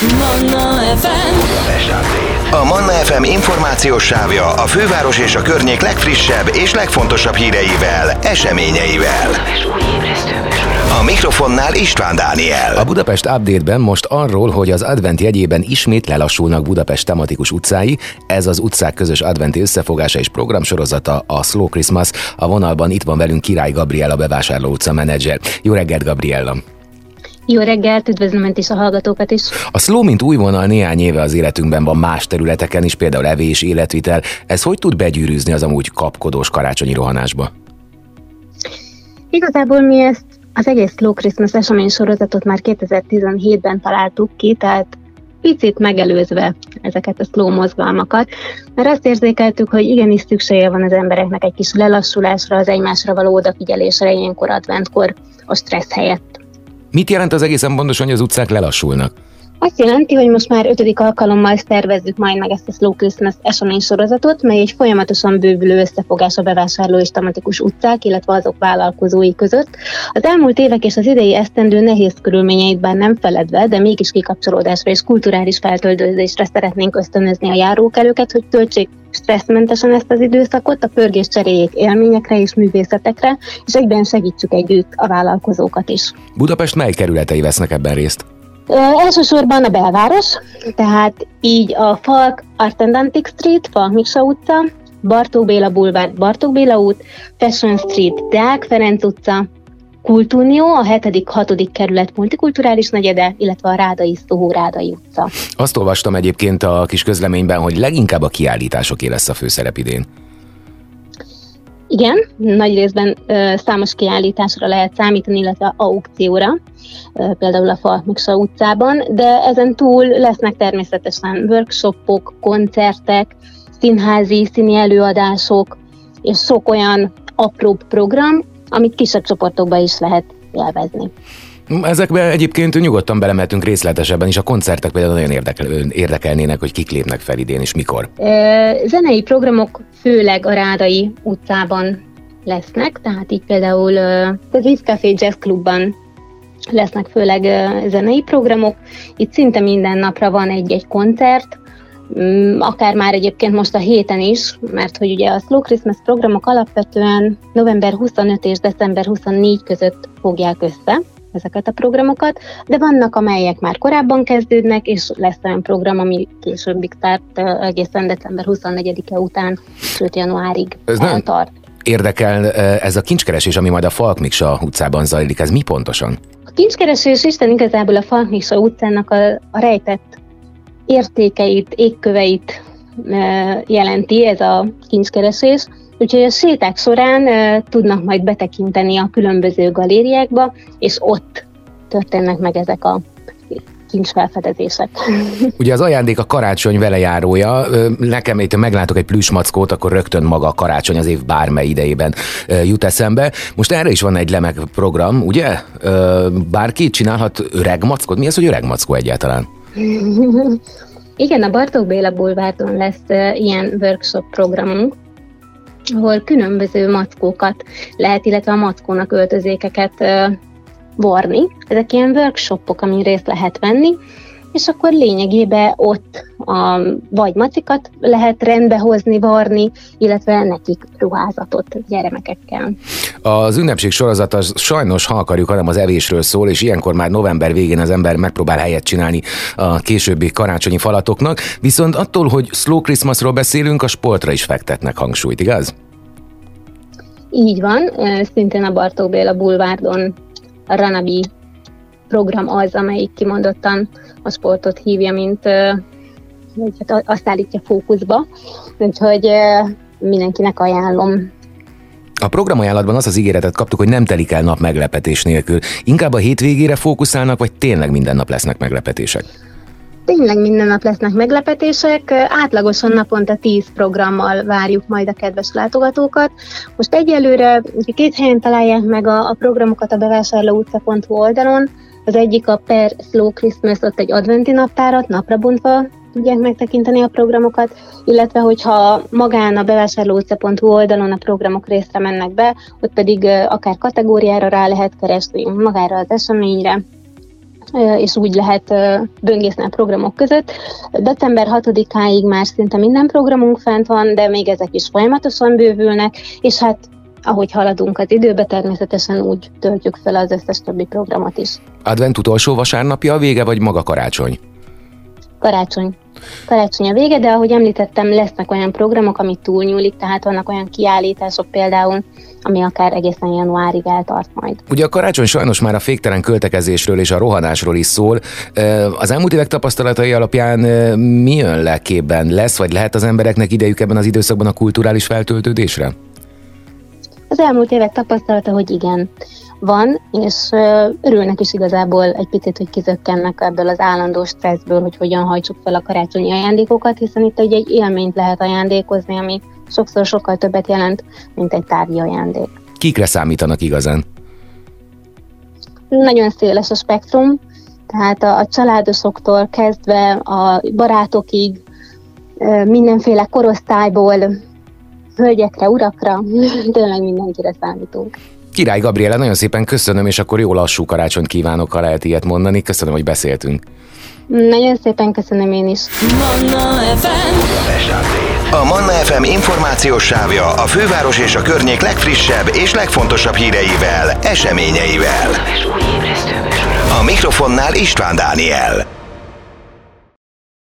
Manna FM A Manna FM információs sávja a főváros és a környék legfrissebb és legfontosabb híreivel, eseményeivel. A mikrofonnál István Dániel. A Budapest Update-ben most arról, hogy az advent jegyében ismét lelassulnak Budapest tematikus utcái. Ez az utcák közös adventi összefogása és programsorozata a Slow Christmas. A vonalban itt van velünk Király Gabriela bevásárló utca menedzser. Jó reggelt, Gabriella! Jó reggelt, üdvözlöm Önt is a hallgatókat is. A slow, mint új vonal néhány éve az életünkben van más területeken is, például evés, életvitel. Ez hogy tud begyűrűzni az amúgy kapkodós karácsonyi rohanásba? Igazából mi ezt az egész Slow Christmas esemény sorozatot már 2017-ben találtuk ki, tehát picit megelőzve ezeket a slow mozgalmakat, mert azt érzékeltük, hogy igenis szüksége van az embereknek egy kis lelassulásra, az egymásra való odafigyelésre ilyenkor adventkor a stressz helyett. Mit jelent az egészen pontosan, hogy az utcák lelassulnak? Azt jelenti, hogy most már ötödik alkalommal szervezzük majd meg ezt a Slow Christmas esemény sorozatot, mely egy folyamatosan bővülő összefogás a bevásárló és tematikus utcák, illetve azok vállalkozói között. Az elmúlt évek és az idei esztendő nehéz körülményeit bár nem feledve, de mégis kikapcsolódásra és kulturális feltöldözésre szeretnénk ösztönözni a járókelőket, hogy töltsék stresszmentesen ezt az időszakot, a pörgés cseréljék élményekre és művészetekre, és egyben segítsük együtt a vállalkozókat is. Budapest mely kerületei vesznek ebben részt? Elsősorban a belváros, tehát így a Falk Artendantic Street, Falk Miksa utca, Bartók Béla Boulevard, Bartók Béla út, Fashion Street, Deák Ferenc utca, Kultúnió, a 7.-6. kerület multikulturális negyede, illetve a Rádai Szóhó Rádai utca. Azt olvastam egyébként a kis közleményben, hogy leginkább a kiállításoké lesz a főszerep idén. Igen, nagy részben ö, számos kiállításra lehet számítani, illetve aukcióra, ö, például a Falkmiksa utcában, de ezen túl lesznek természetesen workshopok, koncertek, színházi, színi előadások, és sok olyan apróbb program, amit kisebb csoportokba is lehet élvezni. Ezekbe egyébként nyugodtan belemeltünk részletesebben is, a koncertek például nagyon érdekel, érdekelnének, hogy kik lépnek fel idén és mikor. Zenei programok főleg a Rádai utcában lesznek, tehát így például az East Café Jazz Clubban lesznek főleg zenei programok. Itt szinte minden napra van egy-egy koncert, mm, akár már egyébként most a héten is, mert hogy ugye a Slow Christmas programok alapvetően november 25 és december 24 között fogják össze, ezeket a programokat, de vannak, amelyek már korábban kezdődnek, és lesz olyan program, ami későbbig tart egészen december 24-e után, sőt januárig ez nem tart. Érdekel ez a kincskeresés, ami majd a Falkmiksa utcában zajlik, ez mi pontosan? A kincskeresés Isten igazából a Falkmiksa utcának a, a rejtett értékeit, égköveit jelenti ez a kincskeresés, Úgyhogy a séták során tudnak majd betekinteni a különböző galériákba, és ott történnek meg ezek a kincsfelfedezések. Ugye az ajándék a karácsony velejárója. Nekem itt meglátok egy plüsmackót, akkor rögtön maga a karácsony az év bármely idejében jut eszembe. Most erre is van egy lemek program, ugye? Bárki csinálhat öreg mackot. Mi az, hogy öreg mackó egyáltalán? Igen, a Bartók Béla Bulvárdon lesz ilyen workshop programunk, ahol különböző mackókat lehet, illetve a mackónak öltözékeket varni. Ezek ilyen workshopok, amin részt lehet venni, és akkor lényegében ott a, vagy macikat lehet rendbehozni, varni, illetve nekik ruházatot gyermekekkel. Az ünnepség sorozata sajnos, ha akarjuk, hanem az evésről szól, és ilyenkor már november végén az ember megpróbál helyet csinálni a későbbi karácsonyi falatoknak, viszont attól, hogy Slow Christmasról beszélünk, a sportra is fektetnek hangsúlyt, igaz? Így van, szintén a Bartók Béla Bulvárdon a Ranabi program az, amelyik kimondottan a sportot hívja, mint hát azt állítja fókuszba, úgyhogy mindenkinek ajánlom. A programajánlatban az az ígéretet kaptuk, hogy nem telik el nap meglepetés nélkül. Inkább a hétvégére fókuszálnak, vagy tényleg minden nap lesznek meglepetések? Tényleg minden nap lesznek meglepetések, átlagosan naponta 10 programmal várjuk majd a kedves látogatókat. Most egyelőre két helyen találják meg a, a programokat a bevásárlóutca.hu oldalon, az egyik a Per Slow Christmas, ott egy adventi naptárat, napra bontva tudják megtekinteni a programokat, illetve hogyha magán a bevásárlóutca.hu oldalon a programok részre mennek be, ott pedig akár kategóriára rá lehet keresni, magára az eseményre, és úgy lehet böngészni a programok között. December 6-áig már szinte minden programunk fent van, de még ezek is folyamatosan bővülnek, és hát ahogy haladunk az időbe, természetesen úgy töltjük fel az összes többi programot is. Advent utolsó vasárnapja a vége, vagy maga karácsony? Karácsony. Karácsony a vége, de ahogy említettem, lesznek olyan programok, amit túlnyúlik, tehát vannak olyan kiállítások például, ami akár egészen januárig eltart majd. Ugye a karácsony sajnos már a féktelen költekezésről és a rohanásról is szól. Az elmúlt évek tapasztalatai alapján mi jön le képben? Lesz vagy lehet az embereknek idejük ebben az időszakban a kulturális feltöltődésre? Az elmúlt évek tapasztalata, hogy igen van, és örülnek is igazából egy picit, hogy kizökkennek ebből az állandó stresszből, hogy hogyan hajtsuk fel a karácsonyi ajándékokat, hiszen itt egy, egy élményt lehet ajándékozni, ami sokszor sokkal többet jelent, mint egy tárgyi ajándék. Kikre számítanak igazán? Nagyon széles a spektrum, tehát a, a családosoktól kezdve a barátokig, mindenféle korosztályból, hölgyekre, urakra, tényleg mindenkire számítunk. Király Gabriela, nagyon szépen köszönöm, és akkor jó lassú karácsonyt kívánok, ha lehet ilyet mondani. Köszönöm, hogy beszéltünk. Nagyon szépen köszönöm én is. Manna FM. A Manna FM információs sávja a főváros és a környék legfrissebb és legfontosabb híreivel, eseményeivel. A mikrofonnál István Dániel.